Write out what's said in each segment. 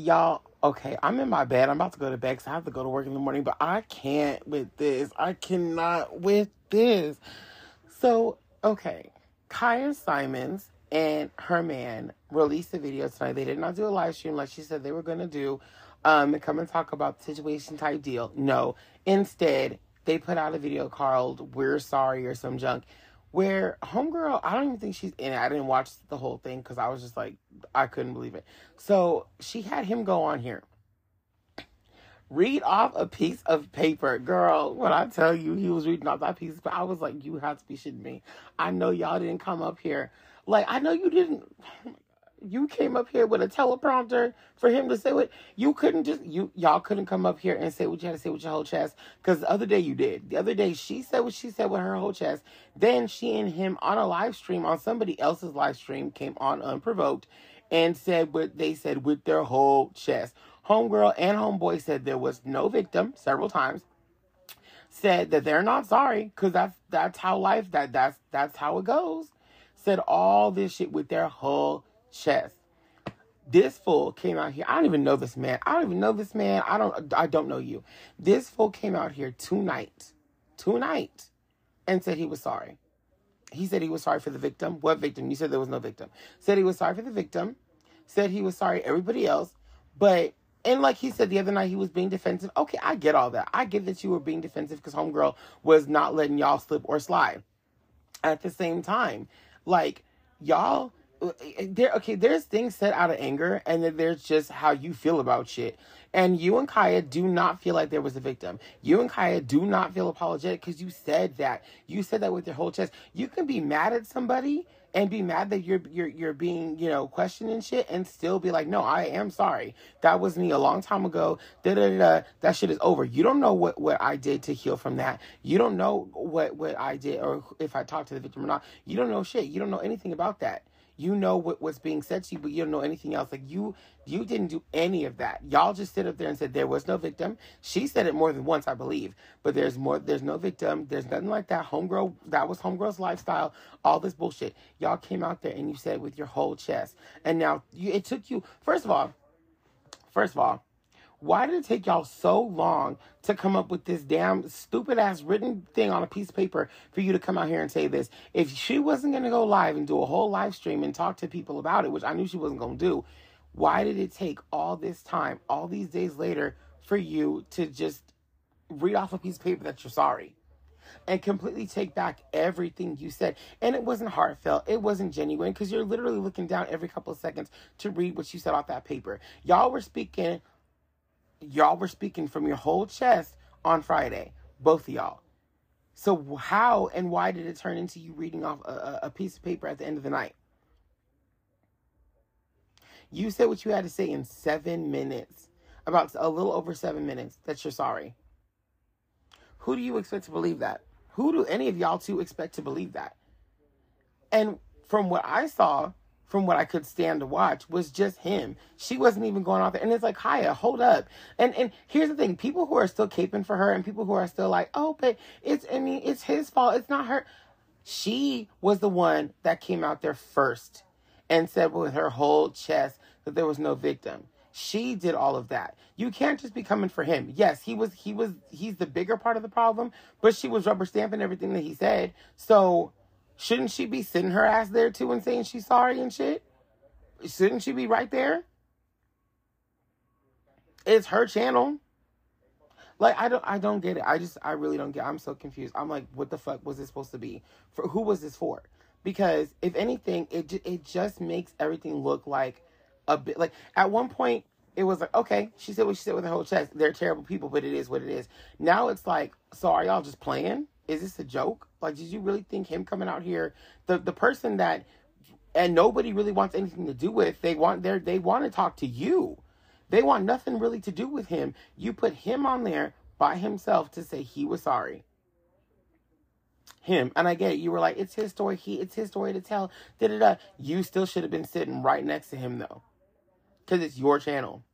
Y'all, okay, I'm in my bed. I'm about to go to bed because I have to go to work in the morning, but I can't with this. I cannot with this. So, okay, Kaya Simons and her man released a video tonight. They did not do a live stream like she said they were going to do um, come and talk about the situation type deal. No. Instead, they put out a video called We're Sorry or some junk where Homegirl, I don't even think she's in it. I didn't watch the whole thing because I was just like, I couldn't believe it. So she had him go on here. Read off a piece of paper. Girl, when I tell you he was reading off that piece, but I was like, you have to be shitting me. I know y'all didn't come up here. Like, I know you didn't. Oh You came up here with a teleprompter for him to say what you couldn't just you y'all couldn't come up here and say what you had to say with your whole chest. Because the other day you did. The other day she said what she said with her whole chest. Then she and him on a live stream on somebody else's live stream came on unprovoked and said what they said with their whole chest. Homegirl and homeboy said there was no victim several times. Said that they're not sorry because that's that's how life that that's that's how it goes. Said all this shit with their whole chest. This fool came out here. I don't even know this man. I don't even know this man. I don't I don't know you. This fool came out here tonight. Tonight and said he was sorry. He said he was sorry for the victim. What victim? You said there was no victim. Said he was sorry for the victim. Said he was sorry everybody else. But and like he said the other night, he was being defensive. Okay, I get all that. I get that you were being defensive because homegirl was not letting y'all slip or slide. At the same time, like y'all Uh, there okay there's things said out of anger and then there's just how you feel about shit. And you and kaya do not feel like there was a victim. You and kaya do not feel apologetic because you said that. You said that with your whole chest. You can be mad at somebody and be mad that you're you're you're being you know questioned and shit and still be like no i am sorry. That was me a long time ago. Da, da, da, that shit is over. You don't know what what i did to heal from that. You don't know what what i did or if i talked to the victim or not. You don't know shit. You don't know anything about that you know what was being said to you, but you don't know anything else. Like you, you didn't do any of that. Y'all just sit up there and said there was no victim. She said it more than once, I believe. But there's more. There's no victim. There's nothing like that. Homegirl, that was homegirl's lifestyle. All this bullshit. Y'all came out there and you said with your whole chest. And now you, it took you. First of all, first of all, why did it take y'all so long to come up with this damn stupid ass written thing on a piece of paper for you to come out here and say this? If she wasn't going to go live and do a whole live stream and talk to people about it, which I knew she wasn't going to do, why did it take all this time, all these days later, for you to just read off a piece of paper that you're sorry? and completely take back everything you said. And it wasn't heartfelt, it wasn't genuine because you're literally looking down every couple of seconds to read what you said off that paper. Y'all were speaking y'all were speaking from your whole chest on Friday, both of y'all. So how and why did it turn into you reading off a, a piece of paper at the end of the night? You said what you had to say in seven minutes, about a little over seven minutes, that you're sorry. Who do you expect to believe that? Who do any of y'all two expect to believe that? And from what I saw, from what I could stand to watch was just him. She wasn't even going out there. And it's like, Kaya, hold up. And and here's the thing, people who are still caping for her and people who are still like, oh, but it's I mean, it's his fault. It's not her. She was the one that came out there first and said with her whole chest that there was no victim. She did all of that. You can't just be coming for him. Yes, he was he was he's the bigger part of the problem, but she was rubber stamping everything that he said. So Shouldn't she be sitting her ass there too and saying she's sorry and shit? Shouldn't she be right there? It's her channel. Like I don't I don't get it. I just I really don't get. I'm so confused. I'm like, what the fuck was this supposed to be? For who was this for? Because if anything, it it just makes everything look like a bit like at one point it was like, okay, she said what she said with her whole chest. They're terrible people, but it is what it is. Now it's like, so are y'all just playing? is this a joke? Like, did you really think him coming out here, the the person that, and nobody really wants anything to do with, they want their they want to talk to you, they want nothing really to do with him. You put him on there by himself to say he was sorry. Him and I get it. You were like, it's his story. He, it's his story to tell. Da da da. You still should have been sitting right next to him though, because it's your channel.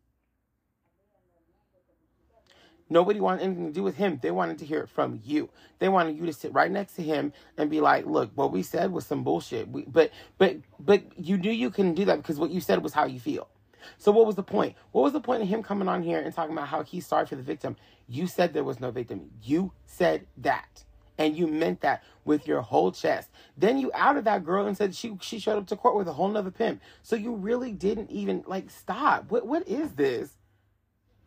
Nobody wanted anything to do with him. They wanted to hear it from you. They wanted you to sit right next to him and be like, "Look, what we said was some bullshit." We, but but but you knew you couldn't do that because what you said was how you feel. So what was the point? What was the point of him coming on here and talking about how he's sorry for the victim? You said there was no victim. You said that. And you meant that with your whole chest. Then you outed that girl and said she she showed up to court with a whole nother pimp. So you really didn't even like stop. What what is this?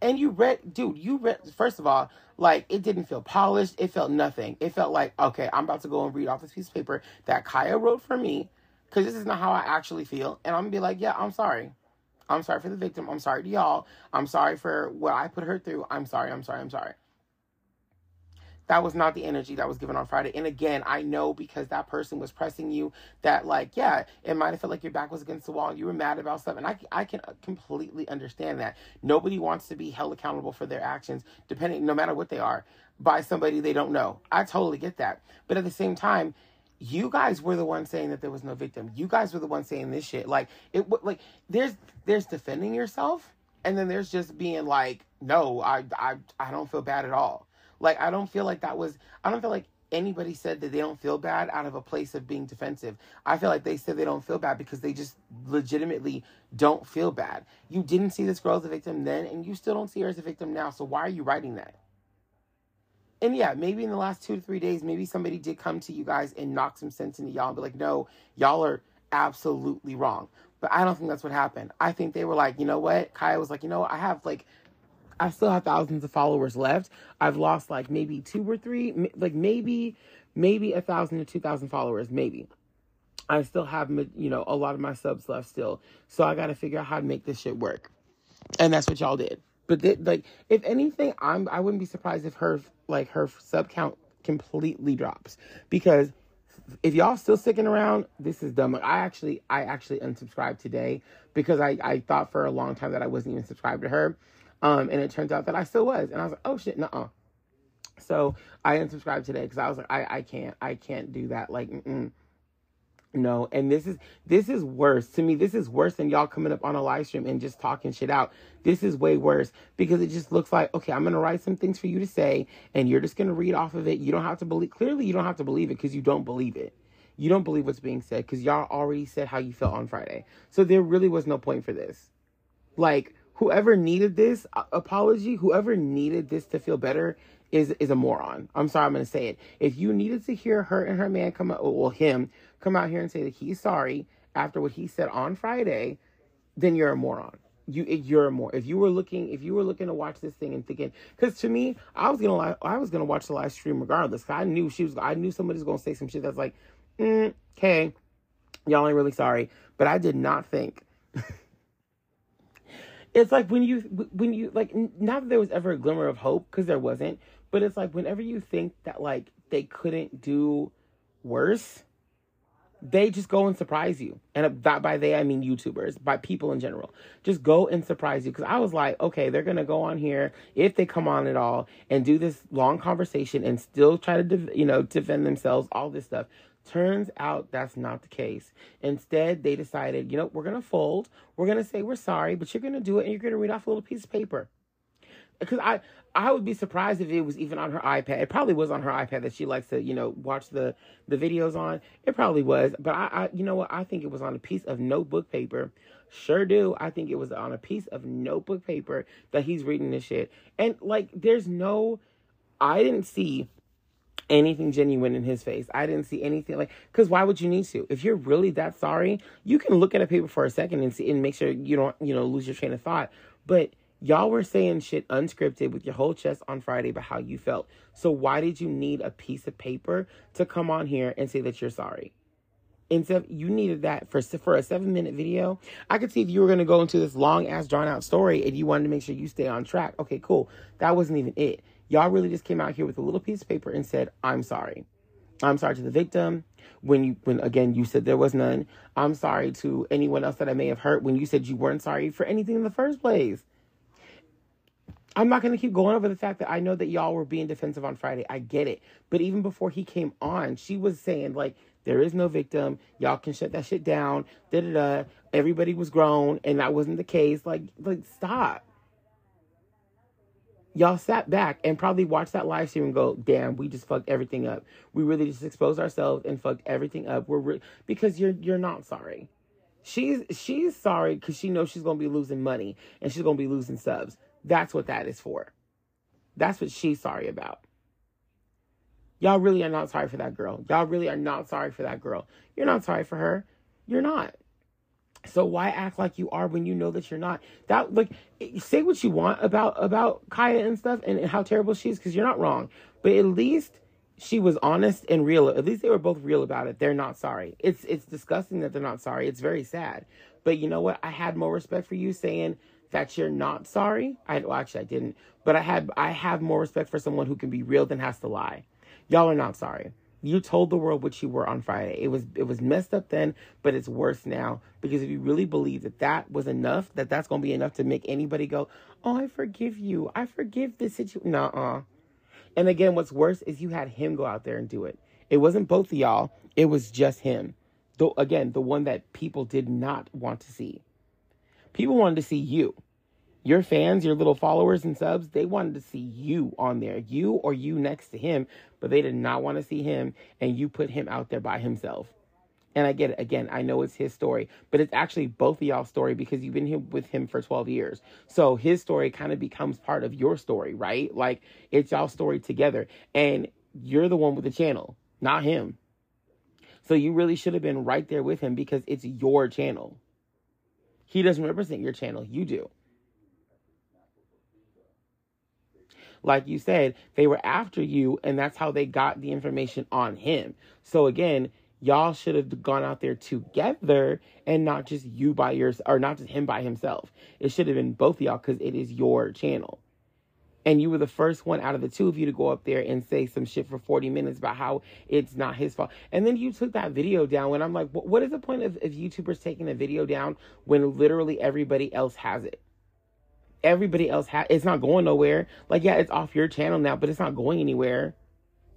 And you read, dude, you read, first of all, like it didn't feel polished. It felt nothing. It felt like, okay, I'm about to go and read off this piece of paper that Kaya wrote for me because this is not how I actually feel. And I'm gonna be like, yeah, I'm sorry. I'm sorry for the victim. I'm sorry to y'all. I'm sorry for what I put her through. I'm sorry. I'm sorry. I'm sorry. That was not the energy that was given on Friday. And again, I know because that person was pressing you that, like, yeah, it might have felt like your back was against the wall. You were mad about stuff. And I, I can uh, completely understand that. Nobody wants to be held accountable for their actions, depending, no matter what they are, by somebody they don't know. I totally get that. But at the same time, you guys were the ones saying that there was no victim. You guys were the ones saying this shit. Like it like there's there's defending yourself and then there's just being like, "No, I I I don't feel bad at all." Like I don't feel like that was I don't feel like anybody said that they don't feel bad out of a place of being defensive. I feel like they said they don't feel bad because they just legitimately don't feel bad. You didn't see this girl as a victim then and you still don't see her as a victim now. So why are you writing that? and yeah, maybe in the last two to three days, maybe somebody did come to you guys and knock some sense into y'all and be like, no, y'all are absolutely wrong. But I don't think that's what happened. I think they were like, you know what? Kaya was like, you know, I have like, I still have thousands of followers left. I've lost like maybe two or three, like maybe, maybe a thousand to two thousand followers, maybe. I still have, you know, a lot of my subs left still. So I got to figure out how to make this shit work. And that's what y'all did. But like, if anything, I'm I wouldn't be surprised if her like her sub count completely drops because if y'all still sticking around, this is dumb. I actually I actually unsubscribed today because I I thought for a long time that I wasn't even subscribed to her, um, and it turns out that I still was, and I was like, oh shit, no. So I unsubscribed today because I was like, I I can't I can't do that. Like, mm-mm. No, and this is this is worse to me. This is worse than y'all coming up on a live stream and just talking shit out. This is way worse because it just looks like okay, I'm gonna write some things for you to say, and you're just gonna read off of it. You don't have to believe. Clearly, you don't have to believe it because you don't believe it. You don't believe what's being said because y'all already said how you felt on Friday. So there really was no point for this. Like whoever needed this apology, whoever needed this to feel better, is is a moron. I'm sorry, I'm gonna say it. If you needed to hear her and her man come out, well, him come out here and say that he's sorry after what he said on Friday, then you're a moron. You you're a moron. If you were looking, if you were looking to watch this thing and thinking, because to me, I was gonna I was gonna watch the live stream regardless. I knew she was. I knew somebody's gonna say some shit that's like, mm, okay, y'all ain't really sorry, but I did not think. it's like when you when you like not that there was ever a glimmer of hope because there wasn't but it's like whenever you think that like they couldn't do worse, they just go and surprise you. And that by they I mean YouTubers, by people in general. Just go and surprise you. Cause I was like, okay, they're gonna go on here if they come on at all and do this long conversation and still try to you know defend themselves, all this stuff. Turns out that's not the case. Instead, they decided, you know, we're gonna fold. We're gonna say we're sorry, but you're gonna do it and you're gonna read off a little piece of paper because I I would be surprised if it was even on her iPad. It probably was on her iPad that she likes to you know watch the the videos on. It probably was, but I, I you know what I think it was on a piece of notebook paper. Sure do. I think it was on a piece of notebook paper that he's reading this shit. And like, there's no, I didn't see anything genuine in his face. I didn't see anything like because why would you need to? If you're really that sorry, you can look at a paper for a second and see and make sure you don't you know lose your train of thought. But Y'all were saying shit unscripted with your whole chest on Friday about how you felt. So why did you need a piece of paper to come on here and say that you're sorry? Instead, you needed that for for a seven minute video. I could see if you were gonna go into this long ass drawn out story and you wanted to make sure you stay on track. Okay, cool. That wasn't even it. Y'all really just came out here with a little piece of paper and said, "I'm sorry." I'm sorry to the victim when you when again you said there was none. I'm sorry to anyone else that I may have hurt when you said you weren't sorry for anything in the first place. I'm not going to keep going over the fact that I know that y'all were being defensive on Friday. I get it. But even before he came on, she was saying, like, there is no victim. Y'all can shut that shit down. Da da da. Everybody was grown, and that wasn't the case. Like, like, stop. Y'all sat back and probably watched that live stream and go, damn, we just fucked everything up. We really just exposed ourselves and fucked everything up. We're re-, because you're you're not sorry She's she's sorry because she knows she's gonna be losing money and she's gonna be losing subs. That's what that is for. That's what she's sorry about. Y'all really are not sorry for that girl. Y'all really are not sorry for that girl. You're not sorry for her. You're not. So why act like you are when you know that you're not? That like say what you want about about Kaya and stuff and how terrible she is because you're not wrong. But at least she was honest and real. At least they were both real about it. They're not sorry. It's it's disgusting that they're not sorry. It's very sad. But you know what? I had more respect for you saying that you're not sorry. I well, actually I didn't, but I had I have more respect for someone who can be real than has to lie. Y'all are not sorry. You told the world what you were on Friday. It was it was messed up then, but it's worse now because if you really believe that that was enough, that that's going to be enough to make anybody go, "Oh, I forgive you. I forgive this situation." Nuh-uh. And again, what's worse is you had him go out there and do it. It wasn't both of y'all. It was just him. Though again, the one that people did not want to see. People wanted to see you. Your fans, your little followers and subs, they wanted to see you on there, you or you next to him, but they did not want to see him, and you put him out there by himself. And I get it. Again, I know it's his story, but it's actually both of y'all's story because you've been here with him for 12 years. So his story kind of becomes part of your story, right? Like it's y'all story together. And you're the one with the channel, not him. So you really should have been right there with him because it's your channel. He doesn't represent your channel, you do. Like you said, they were after you, and that's how they got the information on him. So again, y'all should have gone out there together and not just you by yours or not just him by himself. It should have been both of y'all because it is your channel. And you were the first one out of the two of you to go up there and say some shit for 40 minutes about how it's not his fault. And then you took that video down when I'm like, what is the point of, of YouTubers taking a video down when literally everybody else has it? Everybody else has it's not going nowhere. Like, yeah, it's off your channel now, but it's not going anywhere.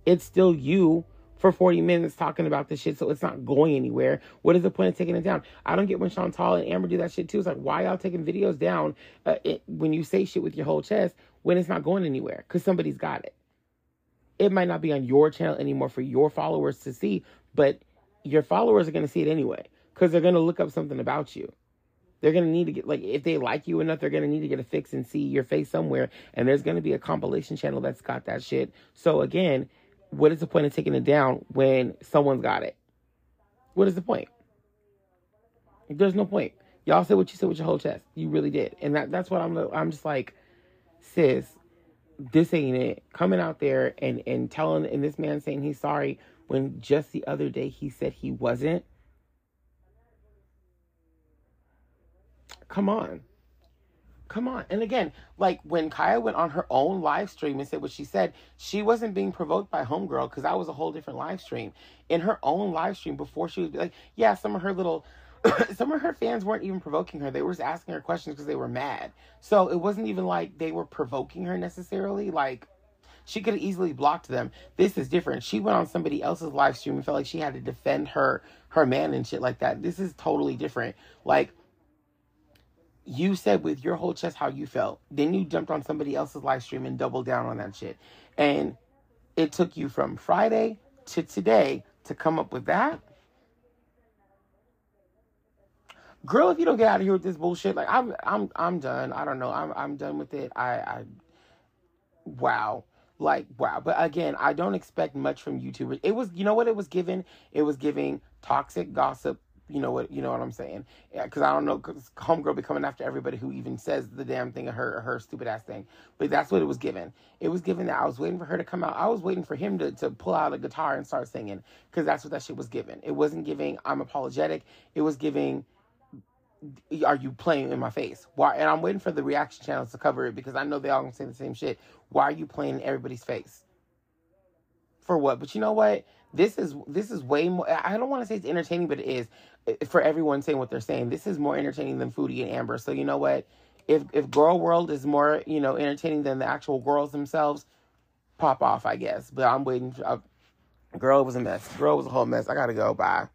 It's still you for 40 minutes talking about this shit, so it's not going anywhere. What is the point of taking it down? I don't get when Chantal and Amber do that shit too. It's like, why y'all taking videos down uh, it, when you say shit with your whole chest when it's not going anywhere? Because somebody's got it. It might not be on your channel anymore for your followers to see, but your followers are going to see it anyway because they're going to look up something about you. They're going to need to get, like, if they like you enough, they're going to need to get a fix and see your face somewhere. And there's going to be a compilation channel that's got that shit. So, again, what is the point of taking it down when someone's got it? What is the point? There's no point. Y'all said what you said with your whole chest. You really did, and that that's what I'm. I'm just like, sis, this ain't it. Coming out there and and telling and this man saying he's sorry when just the other day he said he wasn't. Come on. Come on. And again, like when Kaya went on her own live stream and said what she said, she wasn't being provoked by Homegirl because that was a whole different live stream. In her own live stream before she was like, yeah, some of her little some of her fans weren't even provoking her. They were just asking her questions because they were mad. So it wasn't even like they were provoking her necessarily. Like she could have easily blocked them. This is different. She went on somebody else's live stream and felt like she had to defend her her man and shit like that. This is totally different. Like you said with your whole chest how you felt. Then you jumped on somebody else's live stream and doubled down on that shit. And it took you from Friday to today to come up with that. Girl, if you don't get out of here with this bullshit, like I'm I'm I'm done. I don't know. I'm I'm done with it. I I wow. Like wow. But again, I don't expect much from YouTubers. It was you know what it was given? It was giving toxic gossip you know what you know what I'm saying? Because I don't know, because homegirl be coming after everybody who even says the damn thing, of her her stupid ass thing. But that's what it was given. It was given that I was waiting for her to come out. I was waiting for him to to pull out a guitar and start singing because that's what that shit was given. It wasn't giving. I'm apologetic. It was giving. Are you playing in my face? Why? And I'm waiting for the reaction channels to cover it because I know they all gonna say the same shit. Why are you playing in everybody's face? For what? But you know what? This is this is way more. I don't want to say it's entertaining, but it is for everyone saying what they're saying. This is more entertaining than Foodie and Amber. So you know what? If if Girl World is more you know entertaining than the actual girls themselves, pop off, I guess. But I'm waiting. For, uh, girl was a mess. Girl was a whole mess. I gotta go. Bye.